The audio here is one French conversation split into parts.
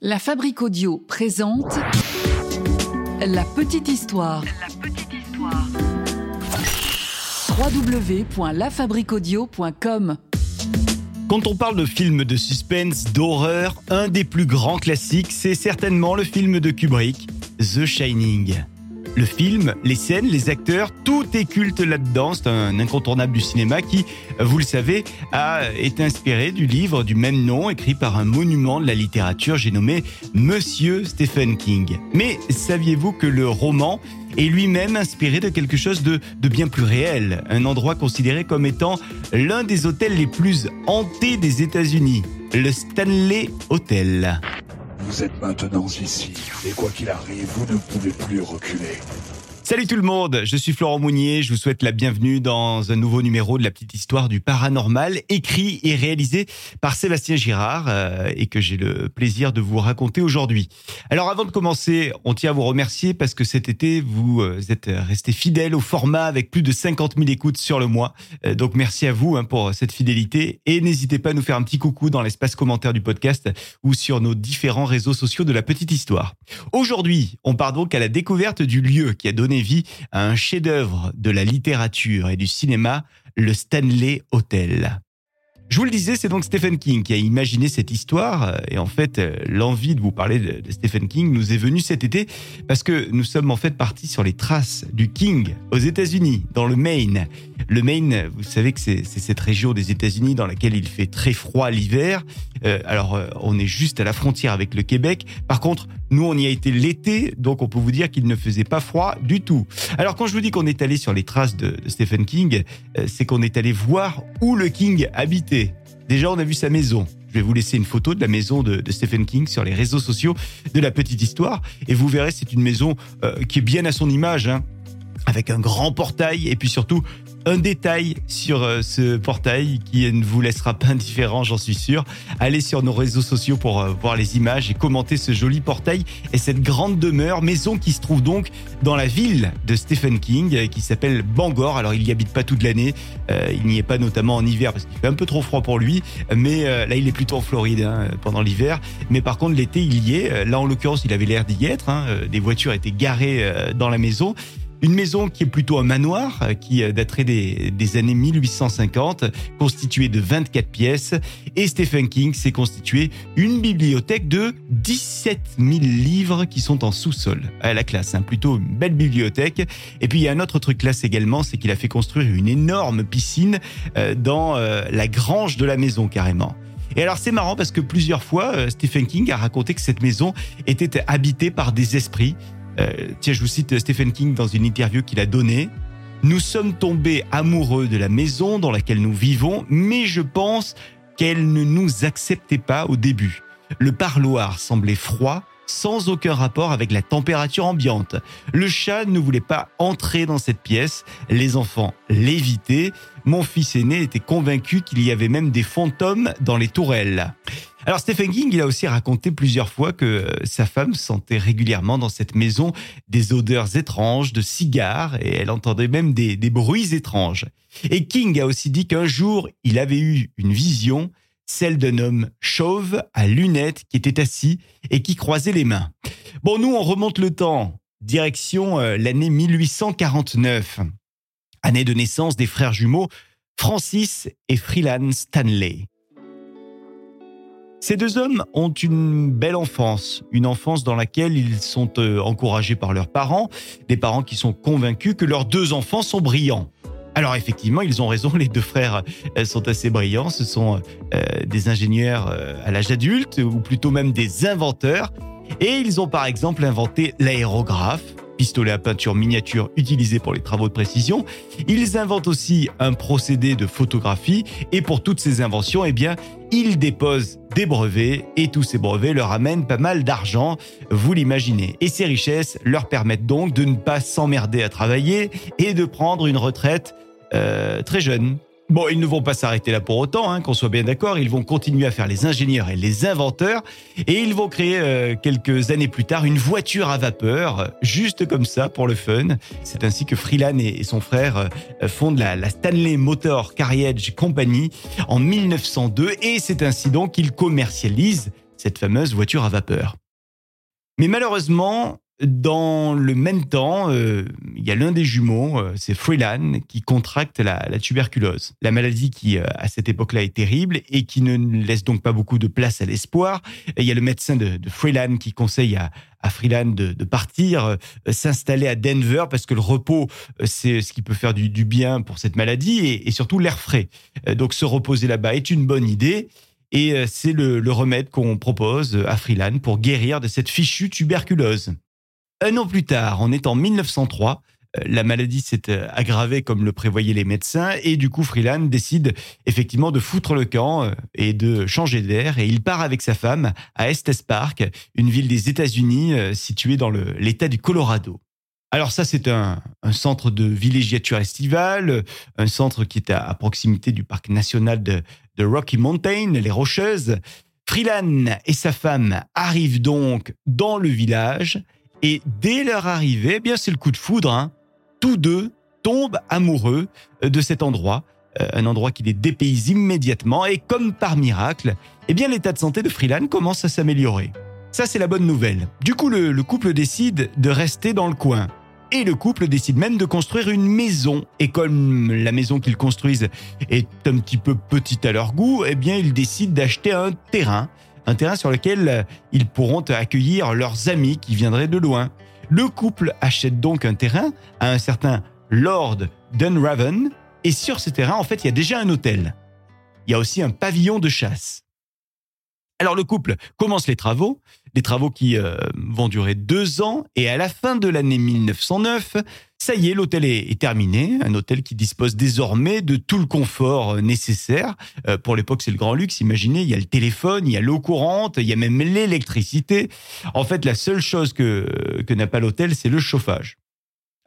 La Fabrique Audio présente La Petite Histoire. La petite histoire. www.lafabriqueaudio.com Quand on parle de films de suspense, d'horreur, un des plus grands classiques, c'est certainement le film de Kubrick, The Shining. Le film, les scènes, les acteurs, tout est culte là-dedans. C'est un incontournable du cinéma qui, vous le savez, a été inspiré du livre du même nom, écrit par un monument de la littérature, j'ai nommé Monsieur Stephen King. Mais saviez-vous que le roman est lui-même inspiré de quelque chose de, de bien plus réel, un endroit considéré comme étant l'un des hôtels les plus hantés des États-Unis, le Stanley Hotel. Vous êtes maintenant ici, et quoi qu'il arrive, vous ne pouvez plus reculer. Salut tout le monde, je suis Florent Mounier, je vous souhaite la bienvenue dans un nouveau numéro de la petite histoire du paranormal, écrit et réalisé par Sébastien Girard euh, et que j'ai le plaisir de vous raconter aujourd'hui. Alors avant de commencer, on tient à vous remercier parce que cet été, vous euh, êtes resté fidèle au format avec plus de 50 000 écoutes sur le mois. Euh, donc merci à vous hein, pour cette fidélité et n'hésitez pas à nous faire un petit coucou dans l'espace commentaire du podcast ou sur nos différents réseaux sociaux de la petite histoire. Aujourd'hui, on part donc à la découverte du lieu qui a donné vie à un chef-d'œuvre de la littérature et du cinéma, le Stanley Hotel. Je vous le disais, c'est donc Stephen King qui a imaginé cette histoire. Et en fait, euh, l'envie de vous parler de, Stephen King nous est venue cet été parce que nous sommes en fait partis sur les traces du King aux États-Unis, dans le Maine. Le Maine, vous savez que c'est cette région des États-Unis dans laquelle il fait très froid l'hiver. Euh, alors, euh, on est juste à la frontière avec le Québec. Par contre, nous, on y a été l'été, donc on peut vous dire qu'il ne faisait pas froid du tout. Alors, quand je vous dis qu'on est allé sur les traces de, Stephen King, euh, c'est qu'on est allé voir où le King habitait. Déjà, on a vu sa maison. Je vais vous laisser une photo de la maison de, Stephen King sur les réseaux sociaux de la petite histoire. Et vous verrez, c'est une maison qui est bien à son image, hein, avec un grand portail et puis surtout un détail sur euh, ce portail qui ne vous laissera pas indifférent, j'en suis sûr. Allez sur nos réseaux sociaux pour euh, voir les images et commenter ce joli portail et cette grande demeure, maison qui se trouve donc dans la ville de Stephen King, euh, qui s'appelle Bangor. Alors il n'y habite pas toute l'année, il n'y est pas notamment en hiver parce qu'il fait un peu trop froid pour lui, mais là il est plutôt en Floride hein, pendant l'hiver. Mais par contre l'été il y est. Là en l'occurrence il avait l'air d'y être. Hein. Des voitures étaient garées dans la maison. Une maison qui est plutôt un manoir, euh, qui euh, daterait des, années 1850, constituée de 24 pièces. Et Stephen King s'est constitué une bibliothèque de 17 000 livres qui sont en sous-sol. À la classe, hein, plutôt une belle bibliothèque. Et puis il y a un autre truc classe également, c'est qu'il a fait construire une énorme piscine euh, dans la grange de la maison carrément. Et alors c'est marrant parce que plusieurs fois, Stephen King a raconté que cette maison était habitée par des esprits. Euh, tiens, je vous cite Stephen King dans une interview qu'il a donnée. Nous sommes tombés amoureux de la maison dans laquelle nous vivons, mais je pense qu'elle ne nous acceptait pas au début. Le parloir semblait froid, sans aucun rapport avec la température ambiante. Le chat ne voulait pas entrer dans cette pièce, les enfants l'évitaient. Mon fils aîné était convaincu qu'il y avait même des fantômes dans les tourelles. Alors Stephen King, il a aussi raconté plusieurs fois que euh, sa femme sentait régulièrement dans cette maison des odeurs étranges de cigares et elle entendait même des, des bruits étranges. Et King a aussi dit qu'un jour, il avait eu une vision, celle d'un homme chauve à lunettes qui était assis et qui croisait les mains. Bon, nous, on remonte le temps, direction euh, l'année 1849, année de naissance des frères jumeaux Francis et Freelan Stanley. Ces deux hommes ont une belle enfance, une enfance dans laquelle ils sont euh, encouragés par leurs parents, des parents qui sont convaincus que leurs deux enfants sont brillants. Alors effectivement, ils ont raison, les deux frères euh, sont assez brillants, ce sont euh, des ingénieurs à l'âge adulte, ou plutôt même des inventeurs, et ils ont par exemple inventé l'aérographe, pistolet à peinture miniature utilisé pour les travaux de précision. Ils inventent aussi un procédé de photographie et pour toutes ces inventions, eh bien, ils déposent des brevets et tous ces brevets leur amènent pas mal d'argent, vous l'imaginez. Et ces richesses leur permettent donc de ne pas s'emmerder à travailler et de prendre une retraite euh, très jeune. Bon, ils ne vont pas s'arrêter là pour autant, hein, qu'on soit bien d'accord. Ils vont continuer à faire les ingénieurs et les inventeurs, et ils vont créer euh, quelques années plus tard une voiture à vapeur, juste comme ça pour le fun. C'est ainsi que Freelan et son frère euh, fondent la, la Stanley Motor Carriage Company en 1902, et c'est ainsi donc qu'ils commercialisent cette fameuse voiture à vapeur. Mais malheureusement, dans le même temps, euh, il y a l'un des jumeaux, euh, c'est Freelan, qui contracte la, tuberculose. La maladie qui, euh, à cette époque-là, est terrible et qui ne laisse donc pas beaucoup de place à l'espoir. il y a le médecin de, de Freelan qui conseille à, à Freelan de, partir, s'installer à Denver parce que le repos, c'est ce qui peut faire du, bien pour cette maladie et, surtout l'air frais. donc se reposer là-bas est une bonne idée. Et c'est le, le remède qu'on propose à Freelan pour guérir de cette fichue tuberculose. Un an plus tard, on est en 1903, euh, la maladie s'est euh, aggravée comme le prévoyaient les médecins et du coup Freeland décide effectivement de foutre le camp euh, et de changer d'air et il part avec sa femme à Estes Park, une ville des États-Unis située dans l'État du Colorado. Alors ça c'est un, centre de villégiature estivale, un centre qui est à, proximité du parc national de, Rocky Mountain, les Rocheuses. Freeland et sa femme arrivent donc dans le village et dès leur arrivée, eh bien c'est le coup de foudre. Hein. Tous deux tombent amoureux euh, de cet endroit, euh, un endroit qui les dépayse immédiatement. Et comme par miracle, eh bien l'état de santé de Freeland commence à s'améliorer. Ça c'est la bonne nouvelle. Du coup, le, le couple décide de rester dans le coin. Et le couple décide même de construire une maison. Et comme la maison qu'ils construisent est un petit peu petite à leur goût, eh bien ils décident d'acheter un terrain un terrain sur lequel euh, ils pourront accueillir leurs amis qui viendraient de loin. Le couple achète donc un terrain à un certain Lord Dunraven, et sur ce terrain, en fait, il y a déjà un hôtel. Il y a aussi un pavillon de chasse. Alors le couple commence les travaux, des travaux qui euh, vont durer deux ans, et à la fin de l'année 1909, ça y est, l'hôtel est, terminé, un hôtel qui dispose désormais de tout le confort euh, nécessaire. Euh, pour l'époque, c'est le grand luxe, imaginez, il y a le téléphone, il y a l'eau courante, il y a même l'électricité. En fait, la seule chose que, que n'a pas l'hôtel, c'est le chauffage.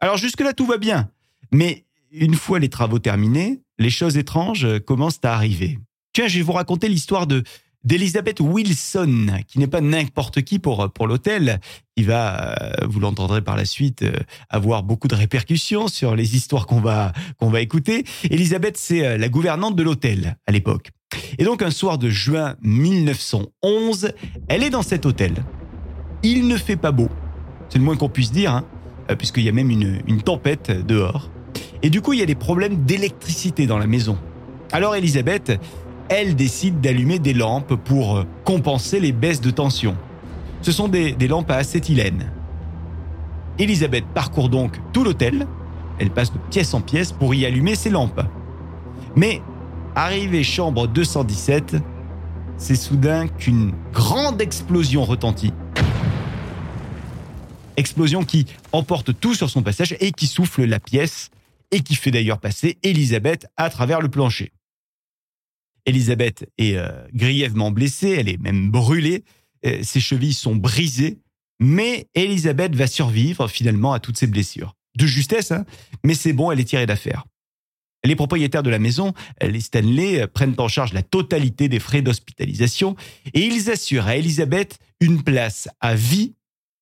Alors jusque-là, tout va bien, mais une fois les travaux terminés, les choses étranges commencent à arriver. Tiens, je vais vous raconter l'histoire de d'Elizabeth Wilson, qui n'est pas n'importe qui pour, pour l'hôtel. Il va, euh, vous l'entendrez par la suite, euh, avoir beaucoup de répercussions sur les histoires qu'on va, va écouter. Elizabeth, c'est euh, la gouvernante de l'hôtel à l'époque. Et donc un soir de juin 1911, elle est dans cet hôtel. Il ne fait pas beau, c'est le moins qu'on puisse dire, hein, puisqu'il y a même une, une tempête dehors. Et du coup, il y a des problèmes d'électricité dans la maison. Alors Elisabeth, elle décide d'allumer des lampes pour euh, compenser les baisses de tension. Ce sont des, lampes à acétylène. Elisabeth parcourt donc tout l'hôtel. Elle passe de pièce en pièce pour y allumer ses lampes. Mais, arrivée chambre 217, c'est soudain qu'une grande explosion retentit. Explosion qui emporte tout sur son passage et qui souffle la pièce et qui fait d'ailleurs passer Elisabeth à travers le plancher. Elisabeth est euh, grièvement blessée, elle est même brûlée, euh, ses chevilles sont brisées, mais Elisabeth va survivre finalement à toutes ces blessures. De justesse, hein, mais c'est bon, elle est tirée d'affaire. Les propriétaires de la maison, les Stanley, prennent en charge la totalité des frais d'hospitalisation et ils assurent à Elisabeth une place à vie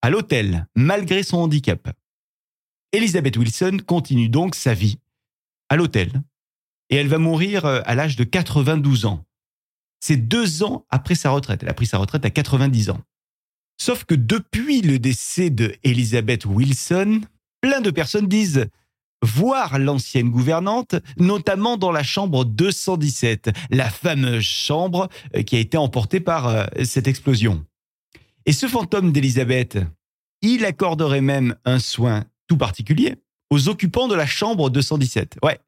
à l'hôtel, malgré son handicap. Elisabeth Wilson continue donc sa vie à l'hôtel, et elle va mourir euh, à l'âge de 92 ans. C'est deux ans après sa retraite. Elle a pris sa retraite à 90 ans. Sauf que depuis le décès de Elizabeth Wilson, plein de personnes disent voir l'ancienne gouvernante, notamment dans la chambre 217, la fameuse chambre euh, qui a été emportée par euh, cette explosion. Et ce fantôme d'Elizabeth, il accorderait même un soin tout particulier aux occupants de la chambre 217. Ouais,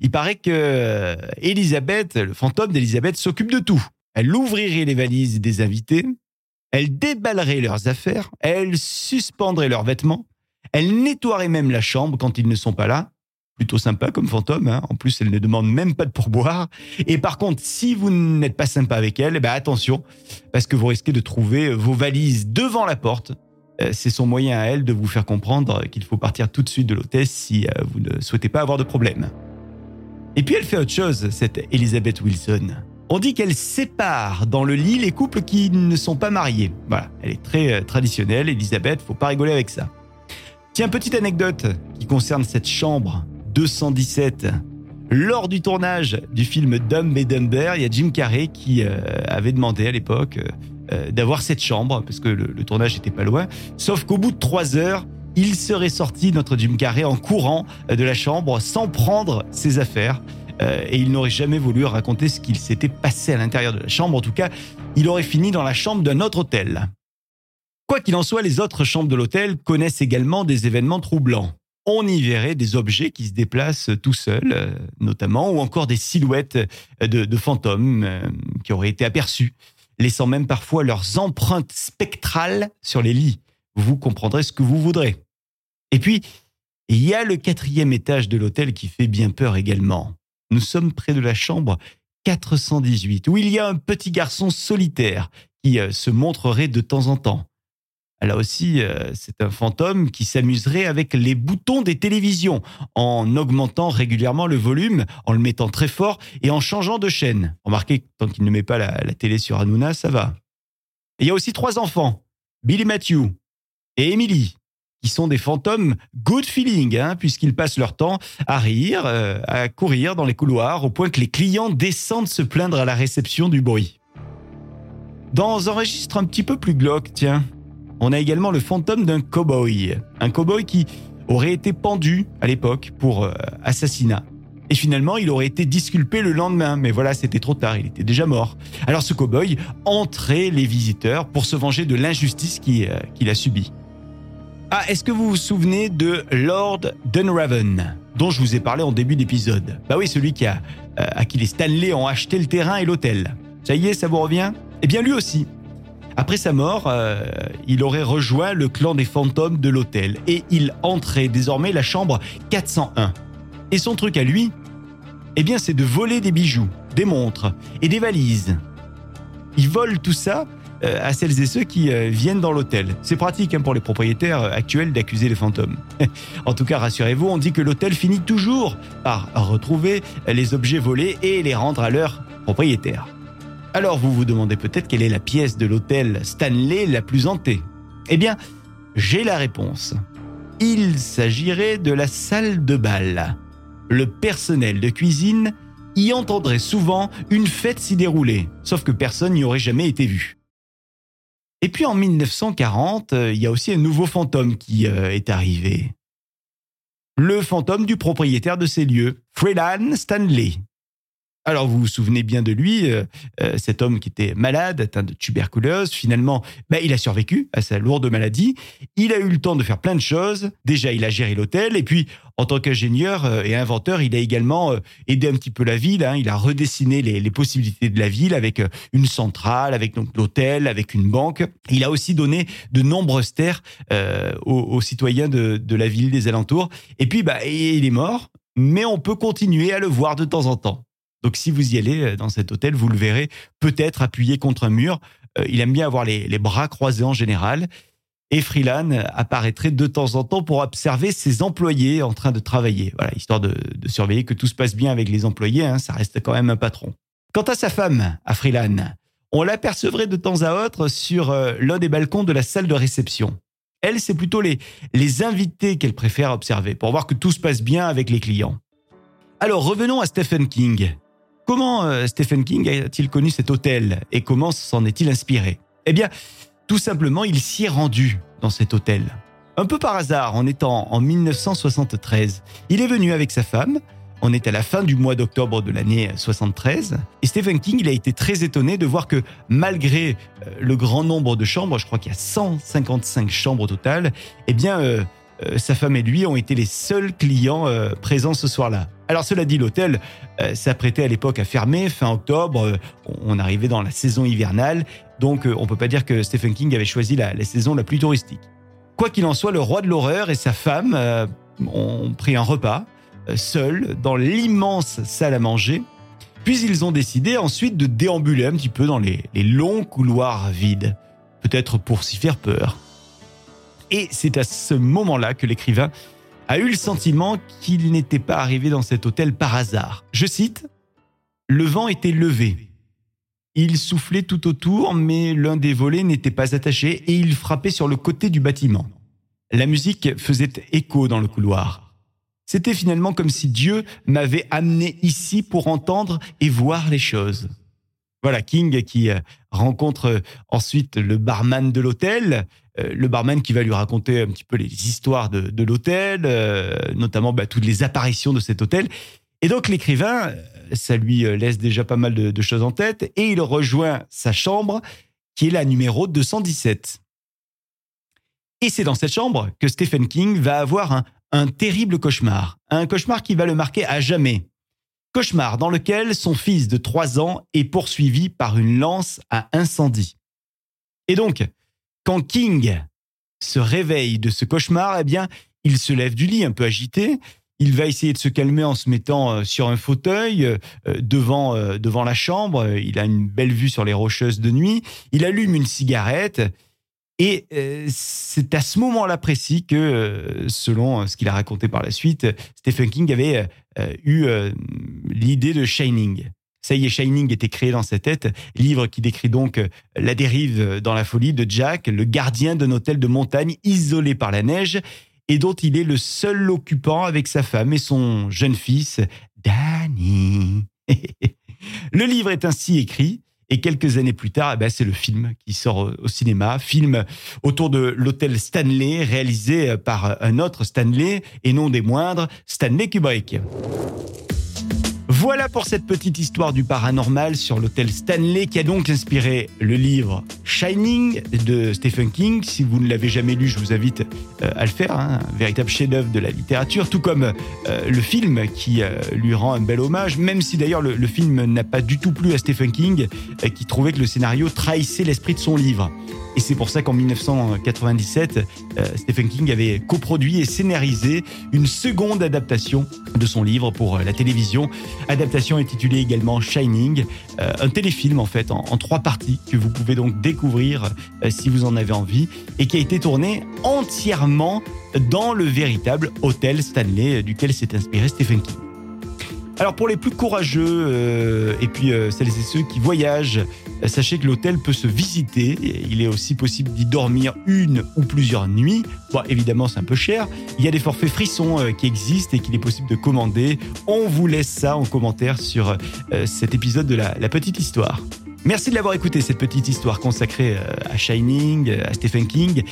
il paraît que Elisabeth, le fantôme d'Elisabeth, s'occupe de tout. Elle ouvrirait les valises des invités, elle déballerait leurs affaires, elle suspendrait leurs vêtements, elle nettoierait même la chambre quand ils ne sont pas là. Plutôt sympa comme fantôme. Hein. En plus, elle ne demande même pas de pourboire. Et par contre, si vous n'êtes pas sympa avec elle, eh ben attention, parce que vous risquez de trouver vos valises devant la porte. Euh, c'est son moyen à elle de vous faire comprendre qu'il faut partir tout de suite de l'hôtesse si euh, vous ne souhaitez pas avoir de problème. Et puis elle fait autre chose, cette Elizabeth Wilson. On dit qu'elle sépare dans le lit les couples qui ne sont pas mariés. Voilà, elle est très euh, traditionnelle, Elisabeth, faut pas rigoler avec ça. Tiens, petite anecdote qui concerne cette chambre 217. Lors du tournage du film Dumb et Dumber, il y a Jim Carrey qui euh, avait demandé à l'époque, euh, d'avoir cette chambre, parce que le, le tournage n'était pas loin. Sauf qu'au bout de trois heures, il serait sorti, notre Jim Carrey, en courant euh, de la chambre sans prendre ses affaires. Euh, et il n'aurait jamais voulu raconter ce qu'il s'était passé à l'intérieur de la chambre. En tout cas, il aurait fini dans la chambre d'un autre hôtel. Quoi qu'il en soit, les autres chambres de l'hôtel connaissent également des événements troublants. On y verrait des objets qui se déplacent tout seuls, euh, notamment, ou encore des silhouettes de, fantômes qui auraient été aperçus, laissant même parfois leurs empreintes spectrales sur les lits. Vous comprendrez ce que vous voudrez. Et puis, il y a le quatrième étage de l'hôtel qui fait bien peur également. Nous sommes près de la chambre 418, où il y a un petit garçon solitaire qui euh, se montrerait de temps en temps. Là aussi, euh, c'est un fantôme qui s'amuserait avec les boutons des télévisions, en augmentant régulièrement le volume, en le mettant très fort et en changeant de chaîne. Remarquez, tant qu'il ne met pas la, télé sur Hanouna, ça va. Il y a aussi trois enfants, Billy Matthew et Emily, qui sont des fantômes good feeling, hein, puisqu'ils passent leur temps à rire, euh, à courir dans les couloirs, au point que les clients descendent se plaindre à la réception du bruit. Dans un registre un petit peu plus glauque, tiens, on a également le fantôme d'un cow-boy. Un cow-boy qui aurait été pendu à l'époque pour euh, assassinat. Et finalement, il aurait été disculpé le lendemain, mais voilà, c'était trop tard, il était déjà mort. Alors ce cow-boy entrait les visiteurs pour se venger de l'injustice euh, qu'il a subie. Ah, est-ce que vous vous souvenez de Lord Dunraven, dont je vous ai parlé en début d'épisode? Bah oui, celui qui euh, à qui les Stanley ont acheté le terrain et l'hôtel. Ça y est, ça vous revient? Eh bien lui aussi. Après sa mort, euh, il aurait rejoint le clan des fantômes de l'hôtel et il entrait désormais la chambre 401. Et son truc à lui, eh bien c'est de voler des bijoux, des montres et des valises. Il vole tout ça à celles et ceux qui euh, viennent dans l'hôtel. C'est pratique hein, pour les propriétaires euh, actuels d'accuser les fantômes. en tout cas, rassurez-vous, on dit que l'hôtel finit toujours par retrouver les objets volés et les rendre à leur propriétaire. Alors vous vous demandez peut-être quelle est la pièce de l'hôtel Stanley la plus hantée. Eh bien, j'ai la réponse. Il s'agirait de la salle de bal. Le personnel de cuisine y entendrait souvent une fête s'y dérouler, sauf que personne n'y aurait jamais été vu. Et puis en 1940, euh, il y a aussi un nouveau fantôme qui euh, est arrivé. Le fantôme du propriétaire de ces lieux, Freelan Stanley. Alors vous vous souvenez bien de lui, euh, euh, cet homme qui était malade, atteint de tuberculose. Finalement, bah, il a survécu à sa lourde maladie. Il a eu le temps de faire plein de choses. Déjà, il a géré l'hôtel et puis, en tant qu'ingénieur euh, et inventeur, il a également aidé un petit peu la ville. hein. Il a redessiné les, possibilités de la ville avec une centrale, avec donc l'hôtel, avec une banque. Il a aussi donné de nombreuses terres aux, citoyens de, de la ville des alentours. Et puis, bah, il est mort, mais on peut continuer à le voir de temps en temps. Donc si vous y allez euh, dans cet hôtel, vous le verrez peut-être appuyé contre un mur. Euh, il aime bien avoir les, les bras croisés en général. Et Freelan apparaîtrait de temps en temps pour observer ses employés en train de travailler. Voilà, histoire de, surveiller que tout se passe bien avec les employés. hein, ça reste quand même un patron. Quant à sa femme, à Freelan, on l'apercevrait de temps à autre sur euh, l'un des balcons de la salle de réception. Elle, c'est plutôt les, les invités qu'elle préfère observer pour voir que tout se passe bien avec les clients. Alors revenons à Stephen King. Comment euh, Stephen King a-t-il connu cet hôtel et comment s'en est-il inspiré? Eh bien, tout simplement, il s'y est rendu dans cet hôtel. Un peu par hasard, en étant en 1973. Il est venu avec sa femme. On est à la fin du mois d'octobre de l'année 73. Et Stephen King, il a été très étonné de voir que malgré euh, le grand nombre de chambres, je crois qu'il y a 155 chambres au total, eh bien, euh, euh, sa femme et lui ont été les seuls clients euh, présents ce soir-là. Alors cela dit, l'hôtel euh, s'apprêtait à l'époque à fermer fin octobre. Euh, on arrivait dans la saison hivernale, donc euh, on peut pas dire que Stephen King avait choisi la, saison la plus touristique. Quoi qu'il en soit, le roi de l'horreur et sa femme euh, ont pris un repas seuls dans l'immense salle à manger. Puis ils ont décidé ensuite de déambuler un petit peu dans les longs couloirs vides, peut-être pour s'y faire peur. Et c'est à ce moment-là que l'écrivain a eu le sentiment qu'il n'était pas arrivé dans cet hôtel par hasard. Je cite Le vent était levé. Il soufflait tout autour, mais l'un des volets n'était pas attaché et il frappait sur le côté du bâtiment. La musique faisait écho dans le couloir. C'était finalement comme si Dieu m'avait amené ici pour entendre et voir les choses. Voilà, King qui rencontre ensuite le barman de l'hôtel, le barman qui va lui raconter un petit peu les histoires de, l'hôtel, notamment bah, toutes les apparitions de cet hôtel. Et donc l'écrivain, ça lui laisse déjà pas mal de, de choses en tête, et il rejoint sa chambre, qui est la numéro 217. Et c'est dans cette chambre que Stephen King va avoir un, terrible cauchemar, un cauchemar qui va le marquer à jamais. Cauchemar dans lequel son fils de 3 ans est poursuivi par une lance à incendie. Et donc, quand King se réveille de ce cauchemar, eh bien, il se lève du lit un peu agité, il va essayer de se calmer en se mettant euh, sur un fauteuil euh, devant, euh, devant la chambre. Il a une belle vue sur les rocheuses de nuit. Il allume une cigarette et euh, c'est à ce moment-là précis que, euh, selon ce qu'il a raconté par la suite, Stephen King avait euh, eu l'idée de Shining. Ça y est, Shining était créé dans sa tête, livre qui décrit donc la dérive dans la folie de Jack, le gardien d'un hôtel de montagne isolé par la neige et dont il est le seul occupant avec sa femme et son jeune fils, Danny. le livre est ainsi écrit et quelques années plus tard, eh ben, c'est le film qui sort au cinéma, film autour de l'hôtel Stanley, réalisé par un autre Stanley, et non des moindres, Stanley Kubrick. Voilà pour cette petite histoire du paranormal sur l'hôtel Stanley qui a donc inspiré le livre Shining de Stephen King. Si vous ne l'avez jamais lu, je vous invite euh, à le faire, hein. un véritable chef-d'œuvre de la littérature, tout comme euh, le film qui euh, lui rend un bel hommage, même si d'ailleurs le, le, film n'a pas du tout plu à Stephen King, qui trouvait que le scénario trahissait l'esprit de son livre. Et c'est pour ça qu'en 1997, euh, Stephen King avait coproduit et scénarisé une seconde adaptation de son livre pour euh, la télévision. Adaptation intitulée également Shining, euh, un téléfilm en fait en, trois parties que vous pouvez donc découvrir si vous en avez envie et qui a été tourné entièrement dans le véritable hôtel Stanley duquel s'est inspiré Stephen King. Alors pour les plus courageux euh, et puis euh, celles et ceux qui voyagent, euh, sachez que l'hôtel peut se visiter. Il est aussi possible d'y dormir une ou plusieurs nuits. Bon, évidemment, c'est un peu cher. Il y a des forfaits frissons qui existent et qu'il est possible de commander. On vous laisse ça en commentaire sur cet épisode de la, la petite histoire. Merci de l'avoir écouté, cette petite histoire consacrée à Shining, à Stephen King,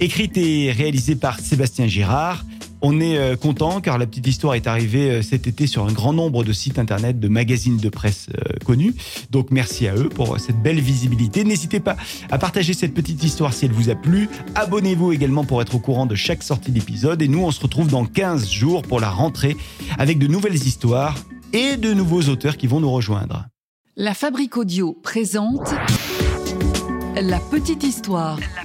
écrite et réalisée par Sébastien Girard. On est euh, content car la petite histoire est arrivée euh, cet été sur un grand nombre de sites internet, de magazines de presse euh, connus. Donc merci à eux pour cette belle visibilité. N'hésitez pas à partager cette petite histoire si elle vous a plu. Abonnez-vous également pour être au courant de chaque sortie d'épisode. Et nous, on se retrouve dans 15 jours pour la rentrée avec de nouvelles histoires et de nouveaux auteurs qui vont nous rejoindre. La Fabrique Audio présente La petite histoire. La petite histoire.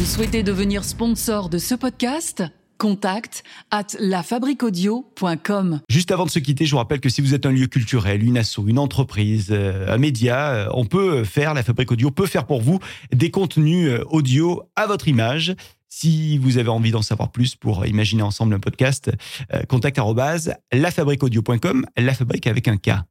Vous souhaitez devenir sponsor de ce podcast? Contact at lafabriquaudio.com. Juste avant de se quitter, je vous rappelle que si vous êtes un lieu culturel, une asso, une entreprise, euh, un média, euh, on peut faire, la Fabrique Audio peut faire pour vous des contenus euh, audio à votre image. Si vous avez envie d'en savoir plus pour imaginer ensemble un podcast, contact lafabriquaudio.com, la fabrique avec un K.